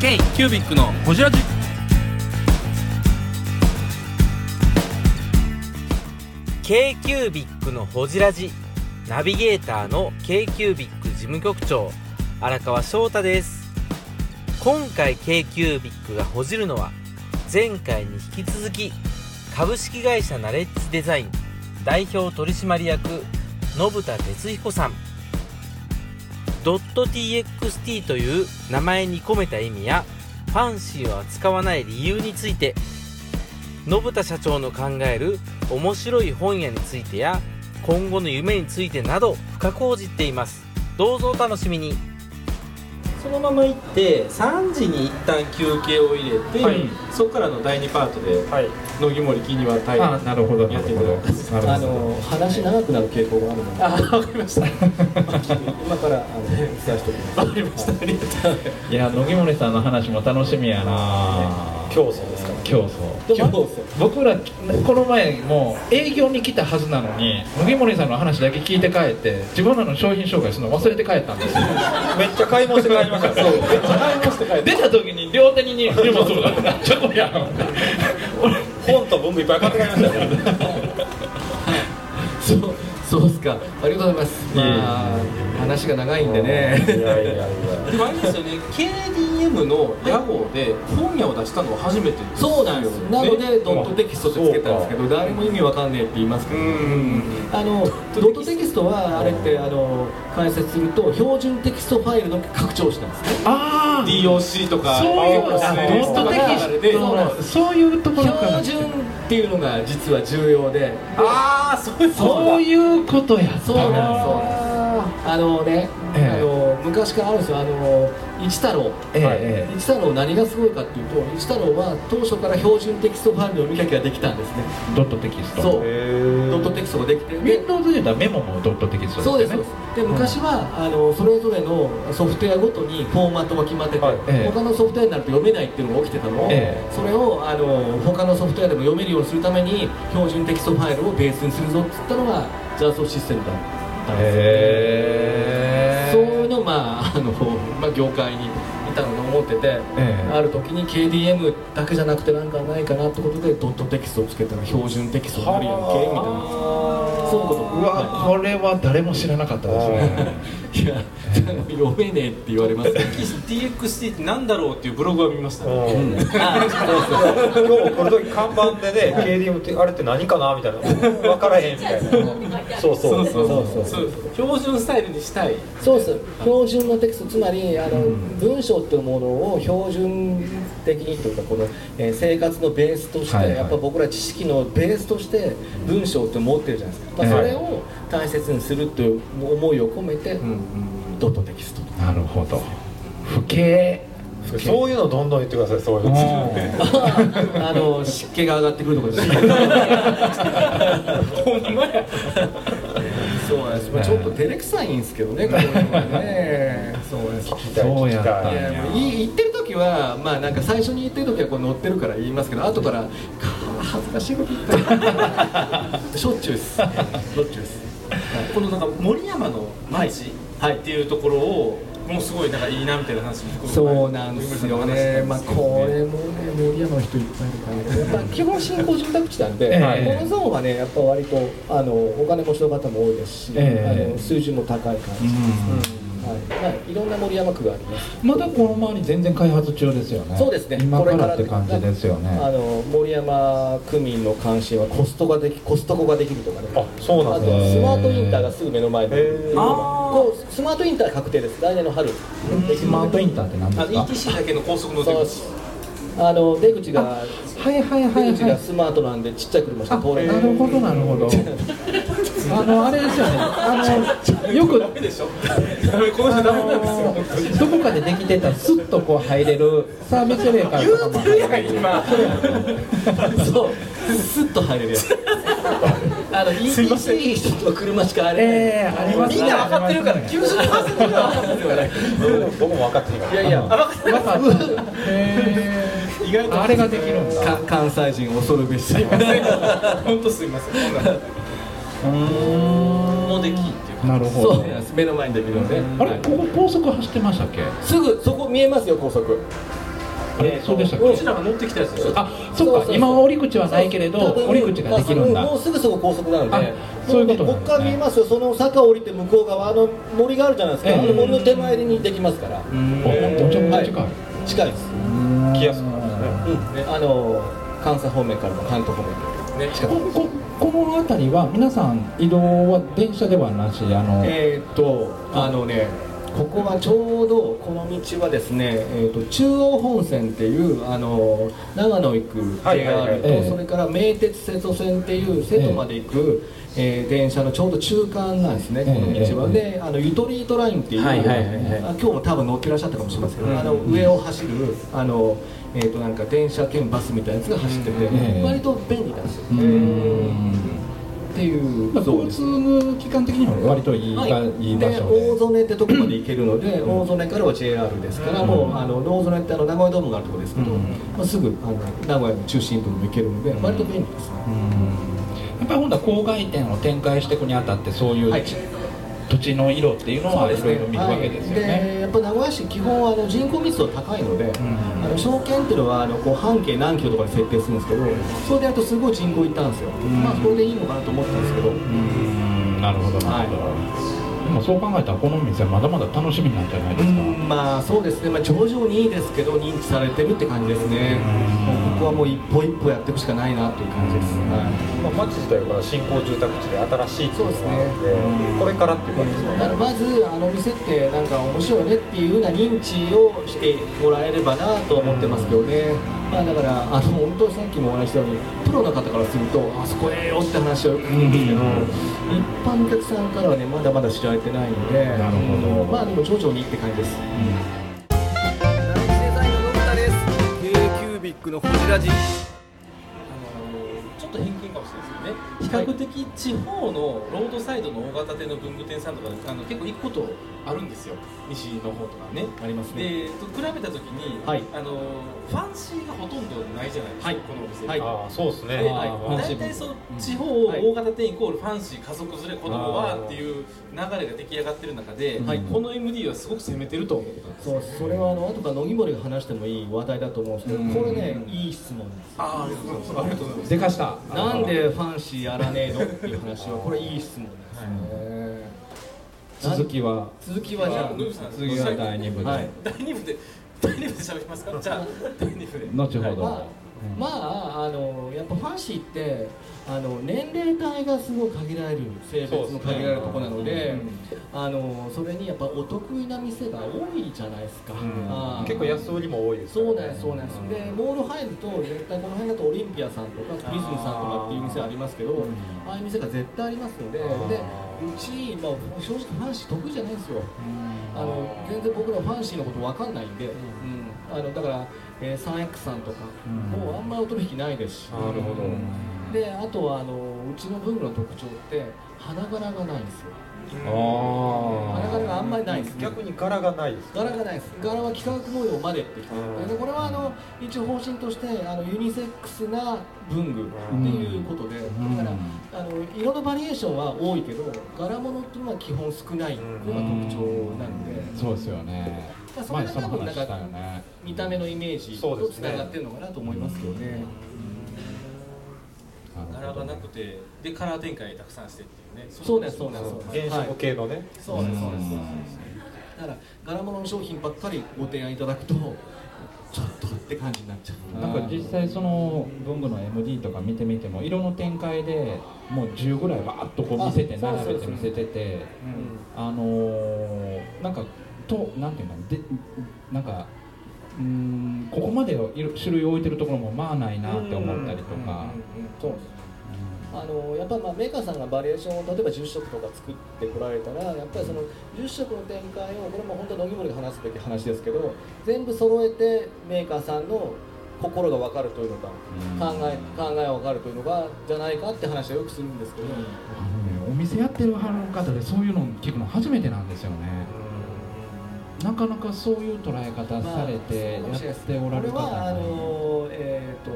K キュービックのホジラジ。K q u b i c のほじラジ。ナビゲーターの k q u b i c 事務局長荒川翔太です。今回 k q u b i c がほじるのは前回に引き続き株式会社ナレッジデザイン代表取締役信田哲彦さん。.txt という名前に込めた意味やファンシーを扱わない理由について信田社長の考える面白い本屋についてや今後の夢についてなど深く報じっています。どうぞお楽しみに。そのまま行って3時に一旦休憩を入れて、はい。そこからの第2パートではい。野木森木には大あ、なるほど。やっていただきますなるほどあの話長くなる傾向があるので、あわかりました 今からあの伝えしておきます。わかりましたありがとうございますいや、野木森さんの話も楽しみやな。競争ですから。競争。競争。僕らこの前もう営業に来たはずなのに野木森さんの話だけ聞いて帰って自分らの商品紹介するの忘れて帰ったんですよめっちゃ買い物して帰りましたね。そう。めっちゃ買い物して帰って。出た時に両手に荷物が ちょっとや俺本と文具いっぱい買って帰りましたね。そうそうですか。ありがとうございます。まあ話が長いんでね。いやいやいや。でもあれですよね KDM の屋号で本屋を出したのは初めてです。そうなんです。なのでドットテキストってつけたんですけど、誰も意味わかんねえって言いますけど。あのドットテキストはあれってあの解説すると標準テキストファイルの拡張子なんです。ね。ああ DOC とかそういうああドットテキストそういうところから。標準っていうのが実は重要で。ああそういうそういうことやったそうなんです。あのね、ええ。あの昔からあるんですよ。あの一太郎、ええええ。一太郎何がすごいかっていうと一太郎は当初から標準テキストファイルの読み書きができたんですね。ドットテキスト。そう。へドットテキストができて。で Windows で言ったらメモもドットテキストそうですよそうです。で昔は、あのそれぞれのソフトウェアごとにフォーマットが決まってて、はいええ。他のソフトウェアになると読めないっていうのが起きてたの。を、ええ。それをあの他のソフトウェアでも読めるようにするために標準テキストファイルをベースにするぞって言ったのが JASO システムだったんですよ。へそういうまああの、まあ、業界にいたのと思ってて、ええ。ある時に KDM だけじゃなくてなんかないかなってことでドットテキストをつけたら標準テキストになるやんけみたいな。そういうこと。うわこれは誰も知らなかったですねいや読めねえって言われますよ TXT ってなんだろうっていうブログは見ましたね。うん。今日この時看板でね、KDM ってあれって何かなみたいな、分からへんみたいな。そう。そう。そう。そうそう。標準スタイルにしたい。そうです標準のテキストつまりあの、文章っていうものを標準的にというかこの、えー生活のベースとして、はいはい。やっぱ僕ら知識のベースとして文章って持ってるじゃないですか、まあ、それを大切にするという思いを込めて、ドットテキスト。となるほど。不敬。そういうのどんどん言ってください、そういうの。あの湿気が上がってくるところです。ほんまや。そうなんです、まあ、ちょっと照れくさいんですけどねこういうのはね。そうです。そうやったんいや言ってる時はまあなんか最初に言ってる時はこう乗ってるから言いますけど後からか恥ずかしいこと言った。しょっちゅうです。しょっちゅうですこのなんか森山の町っていうところをもうすごいなんかいいなみたいな話そうなんですよね、まあ、これもね、森山の人いっぱいいるから。ね、やっぱ基本、新興住宅地なんで、ええ。このゾーンはね、やっぱ割とあのお金持ちの方も多いですし、ええ。あの数字も高い感じです、うんはいまあ、いろんな森山区があります。まだこの周り全然開発中ですよねそうですね。今かこれらって感じですよねあの森山区民の関心はコストができコストコができるとかね。あそうなんですねスマートインターがすぐ目の前に。へーこうスマートインター確定です。来年の春。スマートインターって何であすか ETC だけの高速の出口。あの出口がはいはいはい出口はいがスマートなんでちっちゃい車しか通れな。ないるほどなるほど あのあれですよね。あのよくダメでしょ。この人ダメなんですよ。どこかでできてたスッとこう入れるサービスエレカーとかも今。そう。スッと入れるやつ。あの ETC 一つの車しかあれ。ええありますみんな分かってるから90%が分かってるから僕も分かってるから。いやいや。わかったへ意外とあれができるんだ。か関西人恐るべし。本当すいませんもうできっていうなるほど。そう。なんです。目の前にできるので。あれここ高速走ってましたっけ？すぐそこ見えますよ高速。あれそうでしたっけ？うちらが乗ってきたやつでしょ。あそっか。今は折り口はないけれど折り口ができるんだ。もうすぐそこ高速なので。あそういうことなんですね。ここから見えますよ。その坂を降りて向こう側あの森があるじゃないですか、ええあの森の手前にできますから、おめちゃめちゃ近いはい近いです、来やすくなるんですね。うん。あの関西方面からも関東方面ね。こここの辺りは皆さん移動は電車ではなしあの、えーっとあのねここはちょうどこの道はですね、えー、と中央本線っていうあの長野行くはいはいはい。JR と、ええ。それから名鉄瀬戸線っていう瀬戸まで行く、えー電車のちょうど中間なんですね、この道は、えであのユトリートラインっていう、はいはいはいはい。あ今日も多分乗ってらっしゃったかもしれません。けど、うん。あの上を走るあの、えー、となんか電車兼バスみたいなやつが走ってて、ええ割と便利なんですよ、っていうまあ交通機関的には割といい,、はい。い、い場で所で。大曽根ってとこまで行けるので、大曽根からは JR ですから、もうあの大曽根ってあの名古屋ドームがあるところですけど、うん。まあ、すぐあの名古屋の中心部にも行けるので、割と便利ですね、やっぱりほんだら郊外店を展開していくにあたってそういう、はい土地の色っていうのはいろいろ見るわけですよね。はい。でやっぱ名古屋市基本あの人口密度高いので、んあの証券っていうのはあのこう半径何キロとかに設定するんですけどそれでやるとすごい人口いったんですよ、まあそれでいいのかなと思ったんですけど、なるほどなるほど、でもそう考えたらこの店まだまだ楽しみなんじゃないですか、うんまあそうですね、まあ、徐々にいいですけど認知されてるって感じですね、もうここはもう一歩一歩やっていくしかないなという感じです、はいまあ、町自体は新興住宅地で新しいっていうのがあるのでそうですね。これからっていう感じですか？だからまずあのお店ってなんか面白いねっていうふうな認知をしてもらえればなと思ってますけどね、まあ、だからあの本当にさっきもお話ししたようにプロの方からするとあそこええよって話をよく聞くんですけど、一般のお客さんからはねまだまだ知られてないのでなるほど。まあでも徐々にって感じです、デザインののび太です k キュービックのホジラジ比較的地方のロードサイドの大型店の文具店さんとかあの結構行くことあるんですよ。西の方とかね。ありますね。でと比べた時に、はい。あのファンシーがほとんどないじゃないですか、はい。このお店、はい。ああそうですね。大体そう地方はい大型店イコールファンシー家族連れ子供はっていう流れが出来上がってる中で、はい。この MD はすごく攻めてると思ってたんですそうそれはあの後から野木森が話してもいい話題だと思うんですけど、うん。これねいい質問です。あーありがとうございます。ありがとうございます。でかした。なんでファンシーやらねえのっていう話はこれいい質問ですね、続きは？続きはじゃあ次は第2部で、はい。第2部で第2部で喋りますか？じゃあ第2部で。後ほど、まあ、まあ、あのやっぱファンシーってあの年齢帯がすごい限られる性別の限られるところなのであのそれにやっぱお得意な店が多いじゃないですか、あー。結構安売りも多いですそうなんですそうなんです。でモール入ると絶対この辺だとオリンピアさんとかプリズムさんとかっていう店ありますけどああいう店が絶対ありますのででうち、まあ、正直ファンシー得意じゃないんですよ。あの全然僕らファンシーのこと分かんないんで、うん。あのだから、えー、3X さんとか、うん。もうあんまお取引ないですし、なるほど。であとはあのうちの文具の特徴って花柄がないんですよ。花あ柄があんまりないんです。逆に柄がないです柄がないです。柄は幾何学模様までってきてうん。でこれはあの一応方針としてあのユニセックスな文具っていうことで、ん。だからあの色のバリエーションは多いけど柄物っていうのは基本少ないのが特徴なんで、そうですよね。まあそれが多分なんか見た目のイメージとつながってるのかなと思いますけどね。柄がなくてでカラー展開たくさんしてっていうね。そうですそうです原色系のね、そうですそうですだから柄物の商品ばっかりご提案いただくと ちょっとって感じになっちゃう。なんか実際その文具の MD とか見てみても色の展開でもう10ぐらいバーッとこう見せて並べて見せててあのーなんかとなんていうのでなんかうーんここまで色種類置いてるところもまあないなって思ったりとか。そうあのやっぱりまあメーカーさんがバリエーションを例えば10色とか作ってこられたらやっぱりその10色の展開をこれも本当乃木森が話すべき話ですけど全部揃えてメーカーさんの心が分かるというのか、考え考えが分かるというのがじゃないかって話はよくするんですけど、あのねお店やってる方でそういうの聞くの初めてなんですよねなかなかそういう捉え方されてやっておられる方これはあがのえっ、と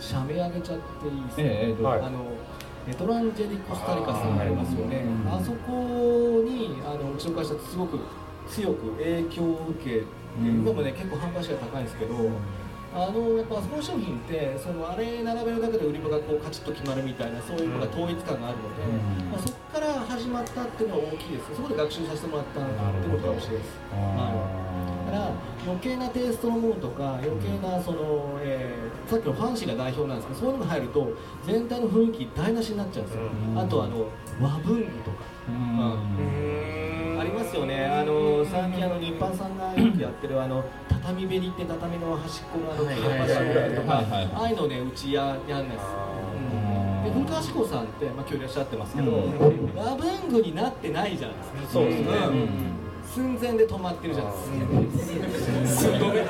社名挙げちゃっていいですか、ええええどうぞ。はい。あのエトランジェリコスタリカさんありますよね。あーあそこにあのうちの会社すごく強く影響を受けて、うん今もね結構販売数が高いんですけどあのやっぱあそこの商品ってそのあれ並べるだけで売り場がこうカチッと決まるみたいなそういうのが統一感があるので、うん。まあ、そこから始まったっていうのは大きいです。そこで学習させてもらったってことかもしれないです。だから余計なテイストのものとか余計なその、えーさっきのファンシーが代表なんですけどそういうのが入ると全体の雰囲気台無しになっちゃうんですよ、うん。あとあの和文具とか。ありますよね、あの最近あの日販さんがよくやってるあの畳べりって畳の端っこのあの切れ端ぐらいとか、はいはいはい。ああいうのねうちややんないです。うんで古川志子さんって、まあ、今日いらっしゃってますけど、うん和文具になってないじゃないですか。そうですねん寸前で止まってるじゃないですか。寸止め。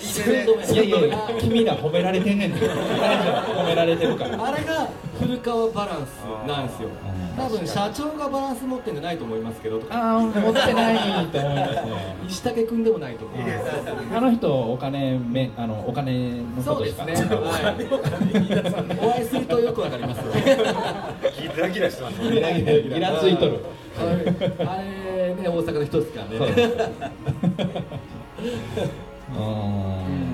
寸止め。いやいや君ら褒められてんねんて褒められてるからあれが古川バランスなんですようん。多分社長がバランス持ってんじゃないと思いますけど。ああ持ってないと思いますね石竹君でもないと思う。あの人お金めあのお金のことしかそうですね。はい。お会いするとよくわかりますよ。ギラギラしてますねギラギラギラついとるあれあれね大阪の人ですからそうね。う ん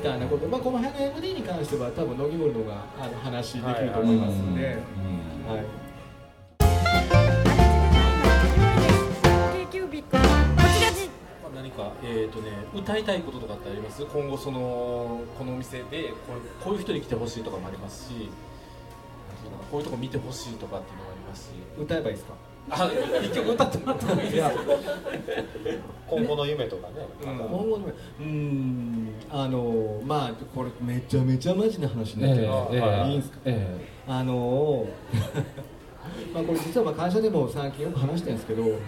みたいなこと。まあこの辺の MD に関しては多分野木森のがあの話できると思いますんで。うんはい。何か、えーとね、歌いたいこととかってあります？今後そのこのお店でこれこういう人に来てほしいとかもありますしこういうとこ見てほしいとかっていうのもありますし歌えばいいですか？あ一曲歌ってもらってもいいですか今後の夢とかね、今また後のうーん。あのまあこれめちゃめちゃマジな話になっちゃう、ええええ。いいんですか？えあのまあこれ実はまあ会社でも最近よく話してるんですけどやっ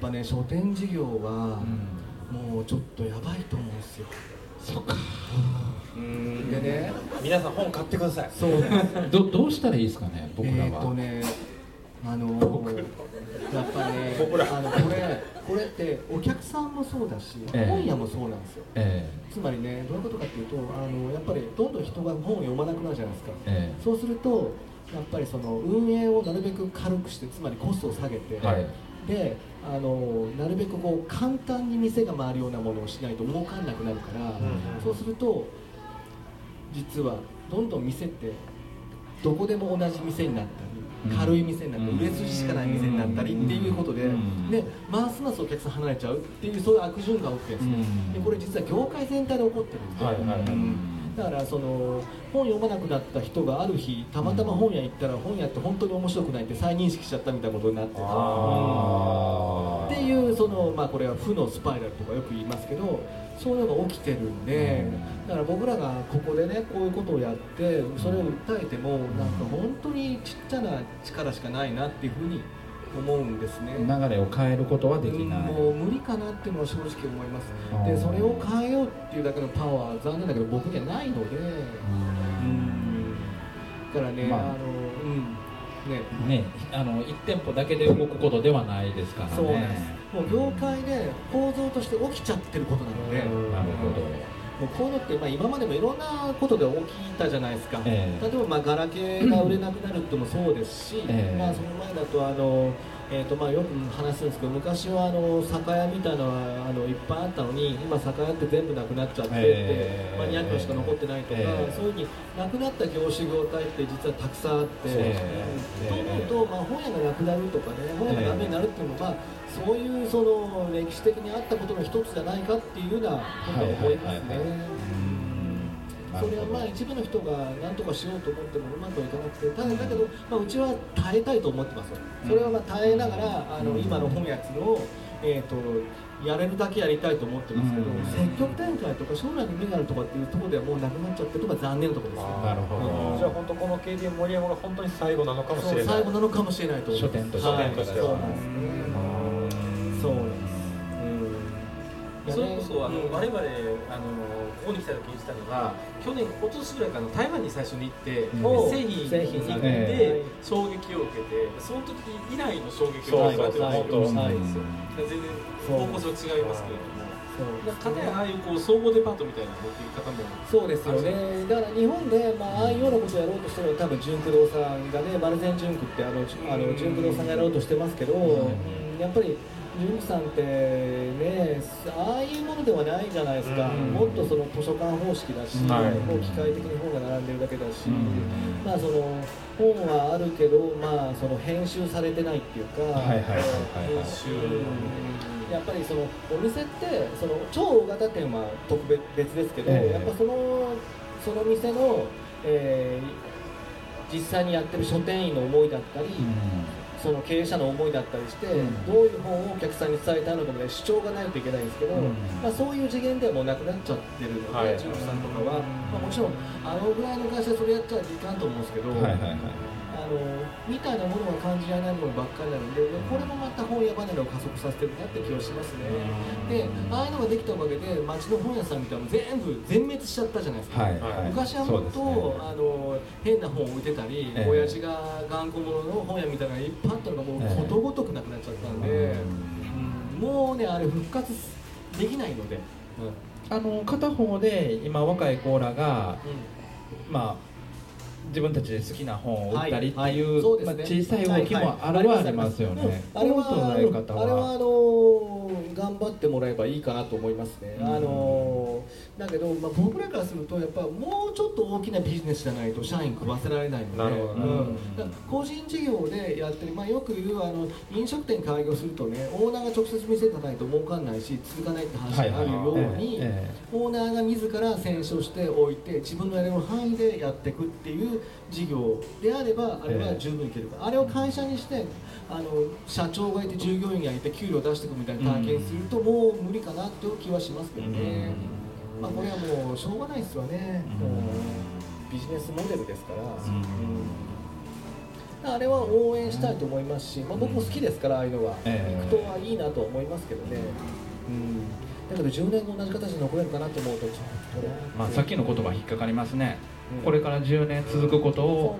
ぱね書店事業はもうちょっとやばいと思うんですよ。そっか。うん。でね。皆さん本買ってください。そうどどうしたらいいですかね僕らえーとはねあのやっぱねあのこれこれってお客さんもそうだし、ええ。本屋もそうなんですよ。えつまりねどういうことかっていうとあのやっぱりどんどん人が本を読まなくなるじゃないですか、ええ。そうするとやっぱりその運営をなるべく軽くしてつまりコストを下げて、はい。であのなるべくこう簡単に店が回るようなものをしないと儲かんなくなるから、そうすると実はどんどん店ってどこでも同じ店になったり、うん軽い店になったり、うん。売れ筋しかない店になったりっていうことで、うん。でますますお客さん離れちゃうっていうそういう悪循環が起きてる。んですね、うん。でこれ実は業界全体で起こってるんで、はいはいはい。うん。だからその本読まなくなった人がある日たまたま本屋行ったら本屋って本当に面白くないって再認識しちゃったみたいなことになってるあー。っていうそのまあこれは負のスパイラルとかよく言いますけどそういうのが起きてるんでだから僕らがここでねこういうことをやってそれを訴えてもなんか本当にちっちゃな力しかないなっていうふうに思うんですね。流れを変えることはできない。もう無理かなっていうのは正直思います。でそれを変えようっていうだけのパワーは残念だけど僕にはないので。うん。だからね、まああ、のうんね。ねあの1店舗だけで動くことではないですからね。そうなんです。もう業界で構造として起きちゃってることなので。なるほど。もうこういうのって、まあ、今までもいろんなことで起きたじゃないですか、ええ。例えばまあガラケーが売れなくなるってもそうですし、ええ。まあ、その前だとあの、えーとまあ、よく話すんですけど昔はあの酒屋みたいなのはあのいっぱいあったのに今酒屋って全部なくなっちゃってって、ええマニアックのしか残ってないとか、ええそういうふうになくなった業種業態って実はたくさんあって、ええと思うと、まあ、本屋がなくなるとかね本屋がダメになるっていうのは、まあ、そういうその歴史的にあったことの一つじゃないかっていうようなことを思いますね。それはまあ一部の人が何とかしようと思ってもうまくいかなくてただだけど、まあ、うちは耐えたいと思ってますよそれはまあ耐えながらあの今の本やつを、えー、とやれるだけやりたいと思ってますけど、うん。積極展開とか将来に目があるとかっていうところではもうなくなっちゃってるとか残念なところですよなるほど。じゃあ本当この KDM 森山が本当に最後なのかもしれないそう最後なのかもしれないと思います。書店としてはい書店としては。そうなん。ですねそうそれこそあの、うん我々あのここに来た時にしたのが去年一昨年ぐらいかな台湾に最初に行って、うん。製品に行って、え衝撃を受けてその時以来の衝撃を受けてはいるんですよ。はい全然方向性違いますけれどもかたやああいうこう総合デパートみたいな持っていく方もそうですよね、だから日本で、まあ、ああいうようなことをやろうとしてるのは、多分純駆動さんがね、丸善純駆ってあの、あの純駆動さんがやろうとしてますけど、うんやっぱり純喜さんってねああいうものではないじゃないですか、うん。もっとその図書館方式だし、はい。もう機械的に本が並んでるだけだし、うん。まあその本はあるけどまあその編集されてないっていうか、編集やっぱりそのお店ってその超大型店は特別別ですけど、ええ。やっぱそのその店の、えー実際にやってる書店員の思いだったり、その経営者の思いだったりして、うん。どういう本をお客さんに伝えたいのかもね主張がないといけないんですけど、うん。まあ、そういう次元ではもうなくなっちゃってるので、はい。中国さんとかは、まあ、もちろんあのぐらいの会社でそれやっちゃいかんと思うんですけど、はいはいはい。あのみたいなものは感じられないものばっかりなのでこれもまた本屋離れを加速させてるなって気はしますね。でああいうのができたおかげで町の本屋さんみたいなの全部全滅しちゃったじゃないですか。はい。はい昔はもっと、ね。あの変な本を置いてたり、ええ。親父が頑固者の本屋みたいなのがいっぱいあったのがもうええ。ことごとくなくなっちゃったんで、うん。もうねあれ復活できないので、あの片方で今若い子らがまあ自分たちで好きな本を売ったりってはいいう,、はい。そうですね。まあ、小さい動きもあるはありますよね、うんあれは方あれははあの頑張ってもらえばいいかなと思いますね、うん。あのだけど、まあ、僕らからするとやっぱもうちょっと大きなビジネスじゃないと社員食わせられないのでうん。個人事業でやってる、まあ、よく言うあの飲食店開業するとねオーナーが直接店叩いと儲かんないし続かないって話があるように、え。オーナーが自ら選書しておいて自分のやれる範囲でやっていくっていう事業であればあれは十分いけるから、あれを会社にしてあの社長がいて従業員がいて給料出していくみたいな体験するともう無理かなっていう気はしますけどね、まあこれはもうしょうがないですわね、うん。うんビジネスモデルですから、あれは応援したいと思いますし、まあ、僕も好きですからああいうのは、ええ。行くとはいいなと思いますけどね、うん、だけど10年後同じ形で残れるかなと思うとちょっとね。まあ、さっきの言葉引っかかりますね、うんこれから10年続くことを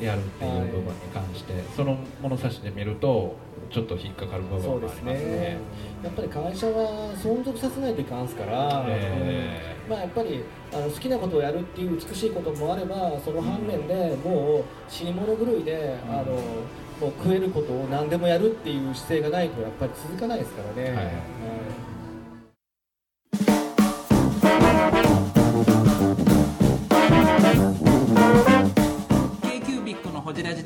やるっていう部分に関して、その物差しで見るとちょっと引っかかる部分もありますね。ね。やっぱり会社は存続させないといかんすから、え。うん。まあやっぱりあの好きなことをやるっていう美しいこともあればその反面でもう死に物狂いで、あのもう食えることを何でもやるっていう姿勢がないとやっぱり続かないですからね、はい。はい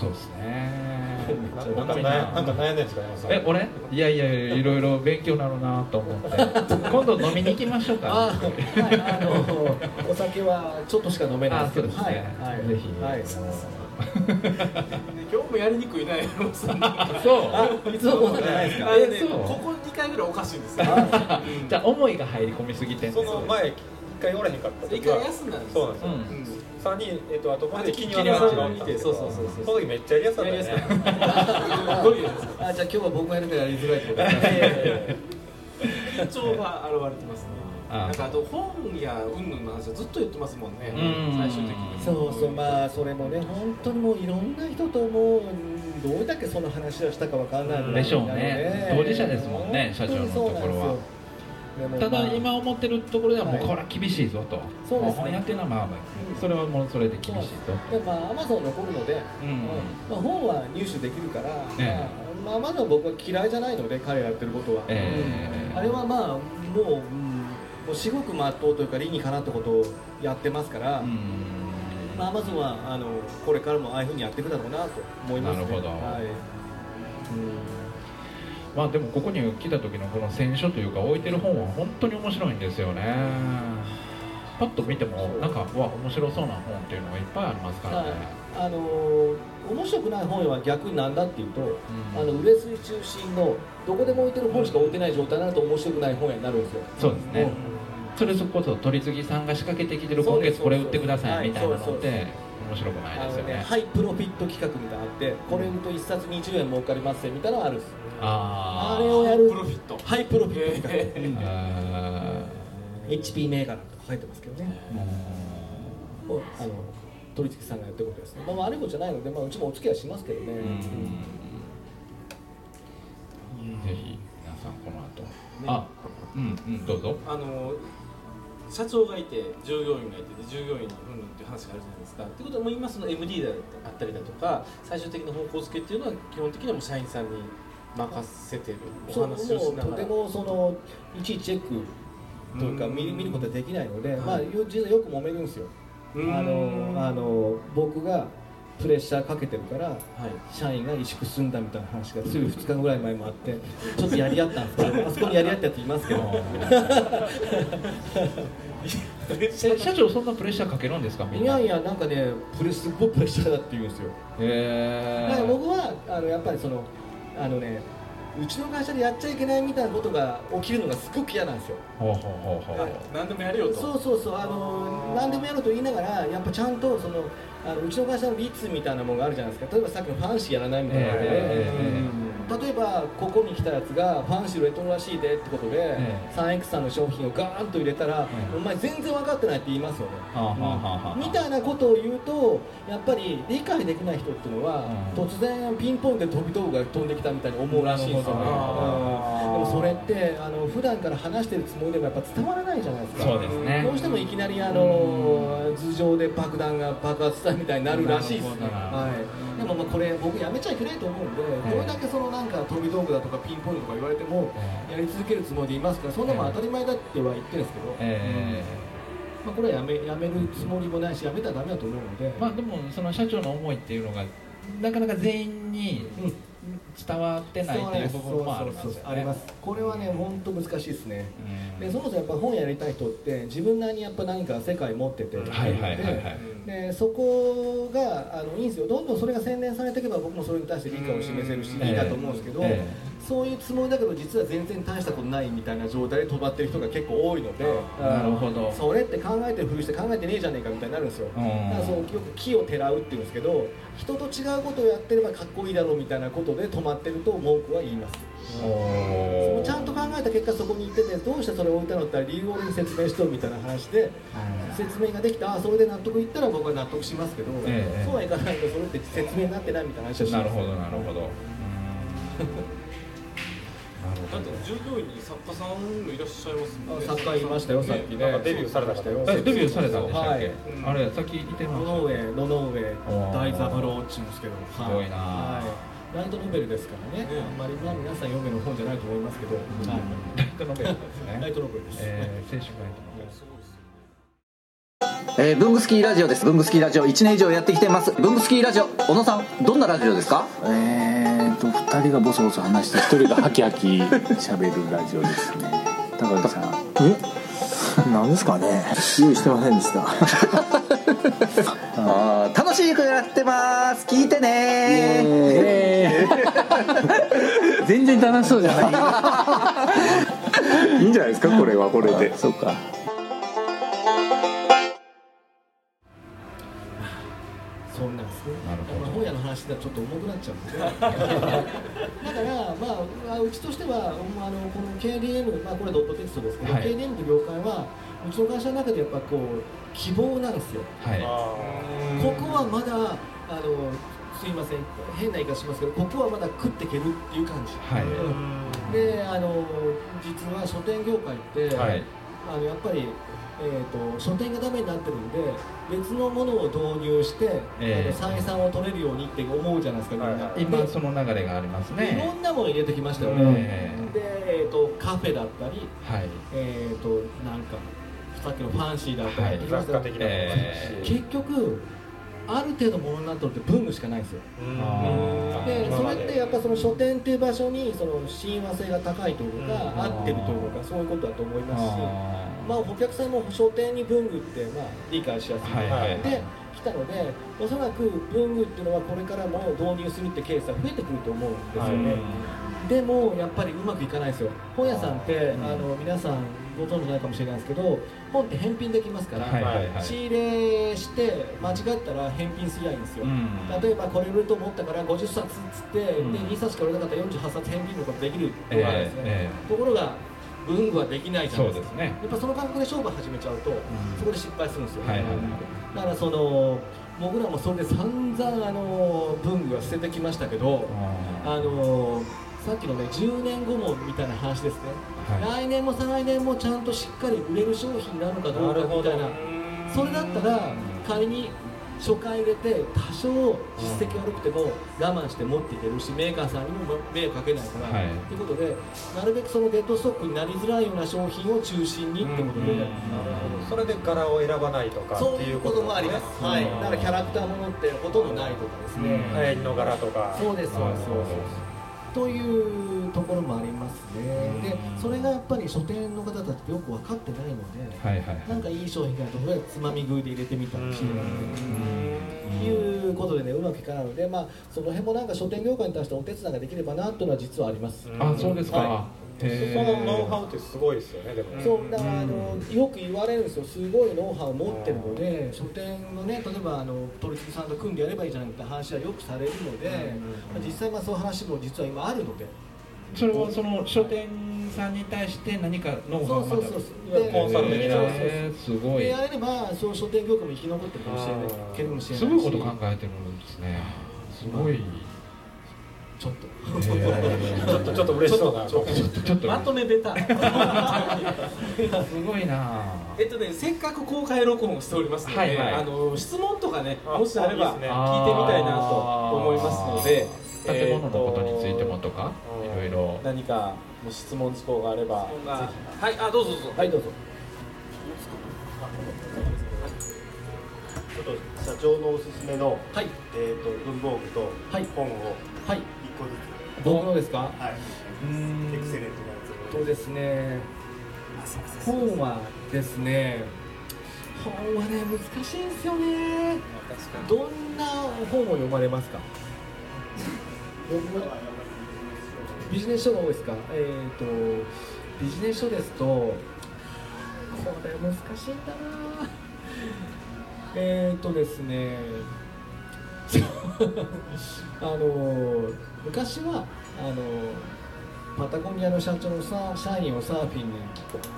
そうですね。なんか悩なんでるんですか山本さん。え俺？いやいやいやいろいろ勉強になるなと思って。今度飲みに行きましょうか。あはい、あの お酒はちょっとしか飲めないですけど。あそうですね。はいはい、ぜひ。はい、今日もやりにくいな山本さん。そう。あいつもこんなんじゃないですか。あのねそう。ここ2回ぐらいおかしいんですよ。じゃあ思いが入り込みすぎてんその前一回おらへんかった一時は回休んだんですそうなんですよ、うん。三人えっとあとここで気に気にははなったんですけどそうそうそうそう。その時めっちゃやりやすかったやりね あじゃあ今日は僕がやるからやりづらいってことですね緊張が現れてますね。あなんかあと本や云々の話はずっと言ってますもんね。うん。最終的に。そうそうまあそれもね本当にもういろんな人ともうどれだけその話をしたかわかんないでしょうね。当事者ですもんね社長のところはただまあ今思ってるところではもうはい。これは厳しいぞと、そうですね。やっていうのはまあそれはもうそれで厳しいぞでまあアマゾン残るので、うんまあ、本は入手できるから、え。まあ、まあアマゾン僕は嫌いじゃないので彼がやってることは、ええ。うん。あれはまあもう,、うん、もう至極まっとうというか理にかなったことをやってますから、うんまあ、アマゾンはあのこれからもああいうふうにやっていくだろうなと思いますね。なるほど。はいまあでもここに来た時のこの選書というか置いてる本は本当に面白いんですよね。パッと見てもなんかうわ面白そうな本っていうのがいっぱいありますからね、あのー面白くない本は逆になんだっていうと、ん。あの売れ筋中心のどこでも置いてる本しか置いてない状態になると面白くない本屋になるんですよ。そうですね、それこそ取り次ぎさんが仕掛けてきてる今月これ売ってくださいみたいなのって面白くないあのねですよね。ハイプロフィット企画みたいなのあってこれと1冊20円儲かりますよみたいなのあるんですああれをやるプロフィット。ハイプロフィット企画、あ HP 銘柄とか書いてますけどね。をあの取引さんがやってることですね、まあ、悪いことじゃないので、まあ、うちもお付き合いしますけどね、ぜひ皆さんこの後。あうんうんどうぞ。あの社長がいて従業員がいてで従業員にうんぬんっていう話があるじゃないですか。ってことはもう今その MD であったりだとか最終的な方向付けっていうのは基本的にはもう社員さんに任せてるお話をしながらとてもそのいちいちチェックというか見る見ることはできないので、まあ、よ実はよく揉めるんですよ。あのあの僕がプレッシャーかけてるから、社員が萎縮すんだみたいな話がつい2日ぐらい前もあってちょっとやり合ったんですけど あそこにやり合ったやついますけど。え社長そんなプレッシャーかけるんですかいな？やいやなんかねプレすっごいプレッシャーだって言うんですよ。へえ僕はあのやっぱりそのあのねうちの会社でやっちゃいけないみたいなことが起きるのがすごく嫌なんですよ。ほうほうほうほう。何でもやるよと。そうそうそう。あの何でもやると言いながらやっぱちゃんとそのあのうちの会社の率みたいなものがあるじゃないですか例えばさっきのファンシー。やらないみたいなので、え例えばここに来たやつがファンシーレトロらしいでってことで、え 3X さんの商品をガーンと入れたら、えお前全然分かってないって言いますよね。みたいなことを言うとやっぱり理解できない人っていうのは、うん。突然ピンポイントで飛び道具が飛んできたみたいに思うらしいんですよね、でもそれってあの普段から話してるつもりでもやっぱ伝わらないじゃないですか。そうですね。どうしてもいきなりあの頭上で爆弾が爆発したみたいになるらしいですね、はい、でもまあこれ僕やめちゃいけないと思うんで、ええ。どれだけそのなんか飛び道具だとかピンポイントとか言われてもやり続けるつもりでいますか？らそんなもん当たり前だっては言ってるんですけど、えまあ、これはやめやめるつもりもないしやめたらダメだと思うので、ーまあでもその社長の思いっていうのがなかなか全員にうん伝わってないっていう部分もありますよね。あります。これはね本当難しいですね。うん。でそもそもやっぱ本やりたい人って自分なりにやっぱ何か世界持ってて、はいはいはいはい。でそこがあのいいんですよ。どんどんそれが洗練されていけば僕もそれに対して理解を示せるし、ええいいなと思うんですけど、えそういうつもりだけど実は全然大したことないみたいな状態で止まってる人が結構多いのでなるほど。それって考えてるふりして考えてねえじゃねえかみたいになるんですよ。だからそうよく木をてらうっていうんですけど人と違うことをやってればかっこいいだろうみたいなことで止まってると文句は言います。そのちゃんと考えた結果そこに行っててどうしてそれを置いたのって理由を俺に説明しとるみたいな話で説明ができたあそれで納得いったら僕は納得しますけど、ええ。そうはいかないとそれって説明になってないみたいな話をしますなるほど。なるほど。だって従業員に作家さんもいらっしゃいますもんね。あ作家いましたよさっき。ねなんかデビューされた方よ。えデビューされたんでしたっけ、はい。あれさっき言ってました野々上野々上大三郎っちゅうんですけど。すごいなはいライトノベルですからね、あんまりまあ皆さん読める本じゃないと思いますけど、はい。ライトノベルですね。ライトノベルです、えー、青春ライトノベルす。ごいですよえー、ブングスキーラジオです。ブングスキーラジオ。1年以上やってきてます。ブングスキーラジオ、小野さん、どんなラジオですか？えーと2人がボソボソ話して1人がハキハキ 喋るラジオですね。高木さん。え？なんですかね。用意してませんでした あー楽しくやってます。聞いてね。えー全然楽しそうじゃない。いいんじゃないですかこれはこれで。そうか。そんなんですね。なるほど。まあ本屋の話だとちょっと重くなっちゃうんで。す ねだからまあうちとしてはまああのこの KDM まあこれドットテキストですけど、はい。KDM という業界はうちの会社の中でやっぱこう希望なんですよ。はい。ここはまだあのすいません変な言い方しますけどここはまだ食っていけるっていう感じ、はい。うん。であの実は書店業界って、はいあのやっぱり、えー、と書店がダメになってるんで別のものを導入して、ええ。あの採算を取れるようにって思うじゃないですかみんな、はい今その流れがありますでいろねんなもの入れてきましたよね、えで、えー、とカフェだったり、はい。えー、となんかさっきのファンシーだったり、はい。結局ある程度ものになっとるって文具しかないんですよ。あでそれってやっぱその書店っていう場所にその親和性が高いというか、うん。合ってるというかそういうことだと思いますしあまあお客さんも書店に文具ってまあ理解しやすい、はいはいで来たのでおそらく文具っていうのはこれからも導入するってケースは増えてくると思うんですよね、でもやっぱりうまくいかないですよ。本屋さんって、あの皆さんご存知ないかもしれないですけど本って返品できますから、はいはいはい。仕入れして間違ったら返品すりゃいいんですよ、うん。例えばこれ売ると思ったから50冊っつって、うん。で2冊しか売れなかったら48冊返品のことできるところがあるんですね、えところが文具はできないじゃないですか。ね。やっぱその感覚で勝負始めちゃうと、ん。そこで失敗するんですよ、はいはいはい。だからその僕らもそれで散々あの文具は捨ててきましたけど、あのさっきのね10年後もみたいな話ですね、は来年も再来年もちゃんとしっかり売れる商品なのかどうかみたいな。それだったら仮に初回入れて多少実績悪くても我慢して持っていけるしメーカーさんにも迷惑かけないから、はい。ということでなるべくそのデッドストックになりづらいような商品を中心にってことで、それで柄を選ばないとかそうっていううこととあります、はい、だからキャラクターものってほとんどないとかですね、流行りの柄とか。そうですそうですそうですというところもありますね、でそれがやっぱり書店の方たちってよく分かってないので、はいはいはい。なんかいい商品があるととりあえずつまみ食いで入れてみたりしてるので、いうことでねうまくいかないので、まあ、その辺もなんか書店業界に対してお手伝いができればなというのは実はあります。あそうですか、はそのノウハウってすごいですよねでもそうだからあのよく言われるんですよ。すごいノウハウを持ってるので書店のね例えばあの取次さんと組んでやればいいじゃないって話はよくされるので、まあ実際まあそういう話も実は今あるので。それはその書店さんに対して何かノウハウをまたそうそう。そうでコンサル的な。えーすごい。でやればそう書店業界も生き残ってるかもしれない。いけるかもしれないし。すごいこと考えてるんですね。すごいちょっと。ちょっとちょっと嬉しそうな。ちょっとちょっとまとめベタ。すごいな。えっとね、せっかく公開録音をしておりますので、はいはい。あの質問とかね、あもしあれば聞いてみたいなと思いますので、建物のことについてもとか、いろいろ。何か質問事項があれば、はい、あどうぞどうぞ。はいどうぞ。ちょっと社長のおすすめの、はい。えー、と文房具とはい。本を。はい。1個ず僕のですか？つ、はい、エクセレントなやつを。そうですね。本はですね本はね難しいんですよね。どんな本を読まれますか？ビジネス書が多いですか？えっ、とビジネス書ですとこれ難しいんだな。えっ、とですね あの昔はあのパタゴニアの社長のさ社員をサーフィン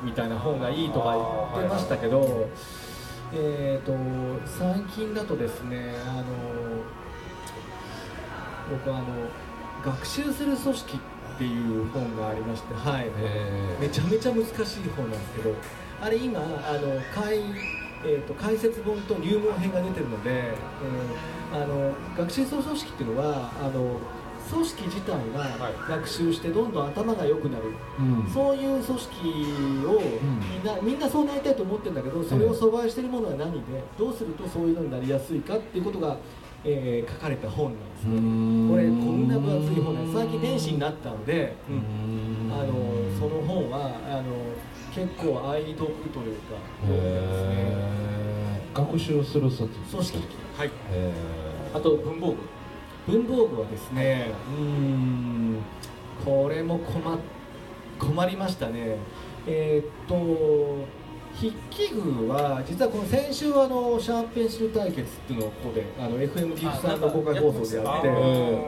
みたいな本がいいとか言ってましたけど、えー、と最近だとですねあの僕はあの学習する組織っていう本がありまして、はい、めちゃめちゃ難しい本なんですけどあれ今あの解,、えー、と解説本と入門編が出てるので、えーあの学習する組織っていうのはあの組織自体が学習してどんどん頭が良くなる、そういう組織をみんなみんなそうなりたいと思ってるんだけどそれを阻害しているものは何でどうするとそういうのになりやすいかっていうことが、えー書かれた本なんですね。これこんな分厚い本なんです。最近電子になったので、あのその本はあの結構愛読というか。ね学習する組織組織はい。へあと文房具。文房具はですねうーんこれも困っ困りましたね。えーっと筆記具は実はこの先週あのシャープペンシル対決っていうのをここであの FM ギフさんの公開放送でやっ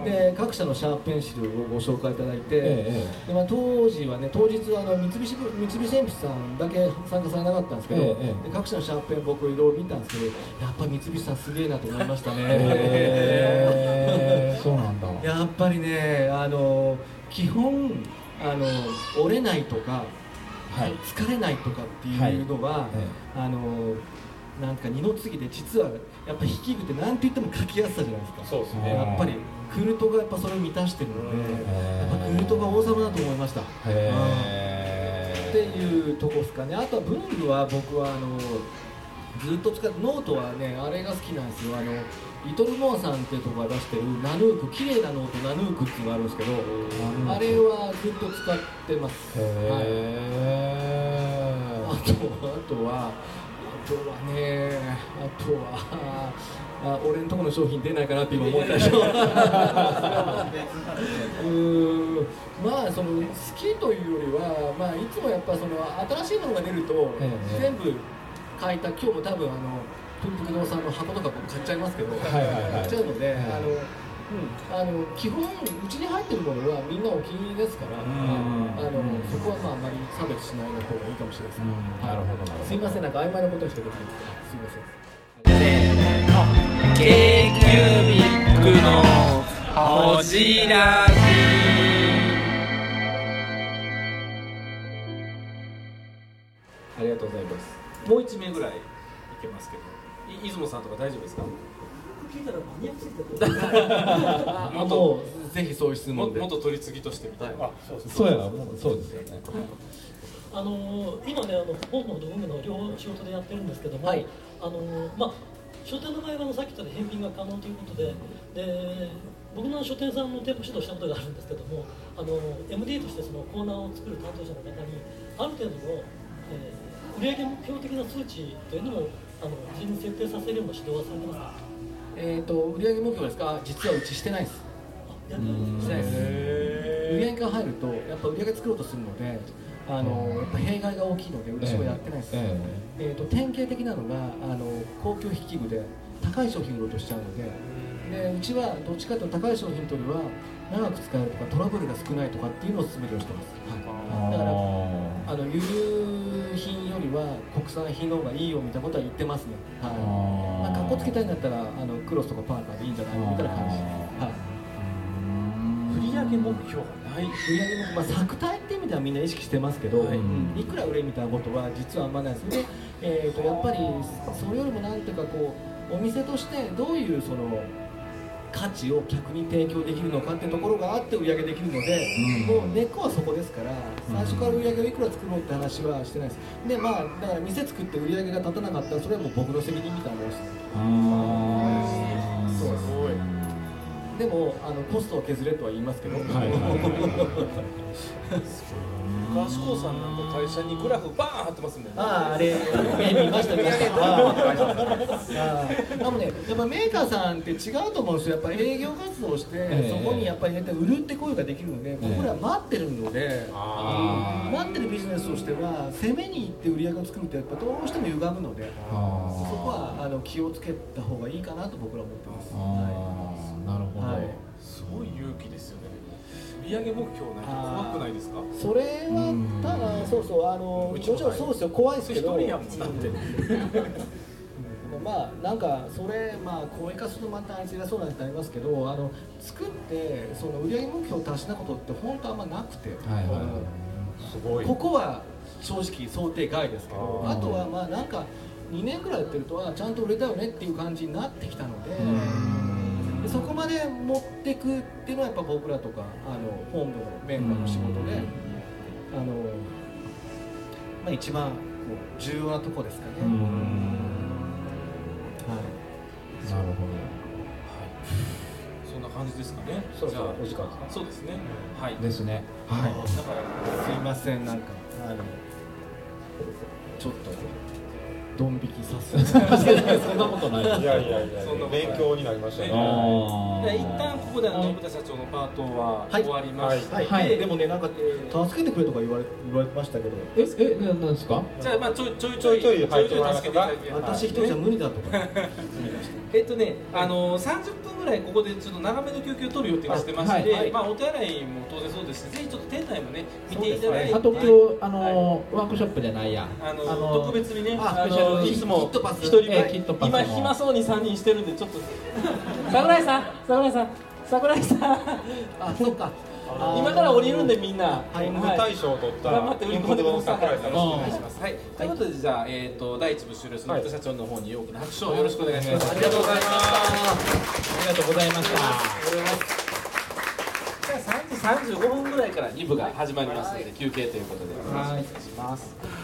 てで各社のシャープペンシルをご紹介いただいて、えでまあ、当時はね当日あの三菱三菱鉛筆さんだけ参加されなかったんですけど、ええで各社のシャープペン僕いろいろ見たんですけどやっぱ三菱さんすげえなと思いましたね。え。そうなんだ。やっぱりねあの基本あの折れないとか、疲れないとかっていうのは、あのなんか二の次で実はやっぱ筆記具って何て言っても書きやすさじゃないですか。そうですね。やっぱりクルトがやっぱそれを満たしてるので、やっぱクルトが王様だと思いました、っていうとこですかね。あとは文具は僕はあのずっと使ってノートはねあれが好きなんですよ。あのリトルモアさんっていうところが出してるナヌーク綺麗なノートナヌークっていうのがあるんですけどあれはずっと使ってます、はい、あとあとはとはねあとはあ俺のところの商品出ないかなって今思ったでしょ。うーん。まあその好きというよりは、まあ、いつもやっぱその新しいものが出ると、ええ。全部買いた今日も多分あのプンプク堂さんの箱とか僕買っちゃいますけど、はいはいはい。買っちゃうので、はいあのうん、あの基本うちに入ってるものはみんなお気に入りですから、んあのそこはまああまり差別しないの方がいいかもしれないです。ね。なるほどなるほど。すいませんなんか曖昧なことにしてください。すいません。k q b のほじラありがとうございますもう一名ぐらいいけますけど。い出雲さんとか大丈夫ですか？聞いたらマニアックすぎてあもうぜひそういう質問で。元取り次ぎとしてみたいな、そうやな。もうそうですよね。あの今ねあの本能と運の両方仕事でやってるんですけども、はい。あのまあ書店の場合はあのさっき言ったように返品が可能ということでで僕の書店さんの店舗指導したことがあるんですけどもあの MD としてそのコーナーを作る担当者の方にある程度の、えー売上目標的な数値というのもあの事前に設定させるような指導はされてますか？えっ、と売上目標ですか？実はうちしてないです。やってないしてないです。売上が入るとやっぱ売上作ろうとするので。あのやっぱ弊害が大きいのでうちはやってないです、ええーと典型的なのがあの高級筆記具で高い商品売ろうとしちゃうのででうちはどっちかというと高い商品というよりは長く使えるとかトラブルが少ないとかっていうのを勧めるようにしてます、はい、だからあの輸入りは国産品の方がいいよみたいなことは言ってますねはい。まあ、かっこつけたいんだったらあのクロスとかパーカーでいいんじゃないの？みたいな。感じはい。売上目標がない。売上も、まあ、作体って意味ではみんな意識してますけど、はい。うん。いくら売れみたいなことは実はあんまないですで、えー、とやっぱりそれよりもなんていうかこうお店としてどういうその価値を客に提供できるのかっていうところがあって売り上げできるので、もう根っこはそこですから最初から売り上げをいくら作ろうって話はしてないです。でまあだから店作って売り上げが立たなかったらそれはもう僕の責任みたいなもんですそうす。ごいでもあのコストを削れとは言いますけど、昔高さんなんか会社にグラフバーン貼ってますもんねああ、あれ、見ました、見ました。でもね、やっぱメー。カー。さんって違うと思うんですよ。やっぱ営業活動をして、ええそこにやっぱり、ね、売るって声ができるので、僕らは待ってるので、待ってるビジネスとしては、攻めに行って売り上げを作るってやっぱどうしても歪むので、そこはあの気をつけた方がいいかなと僕らは思ってます。ああ売上目標ないと怖くないですか？それはただそうそうあのもちろんそうですよ怖いですけど。一人やもんだって。まあなんかそれまあ公営化するとまたあいつ偉そうなんてありますけどあの作ってその売上目標を達したことって本当あんまなくて、はいはいすごい。ここは正直想定外ですけどあとはまあなんか2年くらいやってるとあちゃんと売れたよねっていう感じになってきたので。でそこまで持っていくっていうのはやっぱ僕らとかあの本部のメンバーの仕事で、あのまあ、一番こう重要なとこですかね。はい。なるほそんな感じですかね。そうそうじゃあお時間そうですね。はい。どですね。はい。だからすいませんなんかあのちょっとドン引きさせてそんなことないいやいやいやそんな勉強になりましたね。一旦ここで信田社長のパートは終わりまして、はい、はい。でもねなんか助けてくれとか言われ言われてましたけど。ええななんですか？じゃあまあちょいちょいちょいちょい入ってもらいますか助けて私一人じゃ無理だとか。えっとね、あの30分ぐらいここでちょっと長めの休憩を取る予定にしてまして、あはい。はい。まあお手洗いも当然そうですし、ぜひちょっと店内もね見ていただいて、あと今日あのワークショップじゃないや。あのあの特別にね、ああスペシャルのいつも一人ええキットパスも今暇そうに3人してるんでちょっと。桜井さん桜井さん桜井さん。あそっか。今から降りるんでみんな、はい。大賞を取った頑張って売り込んでください。お願い。します。はい。ということでじゃあえっ、と第一部終了する社長の方に大きな拍手をよろしくお願いします。ありがとうございますありがとうございました。じゃあ3時35分ぐらいから2部が始まりますので休憩ということでよろしくお願いします。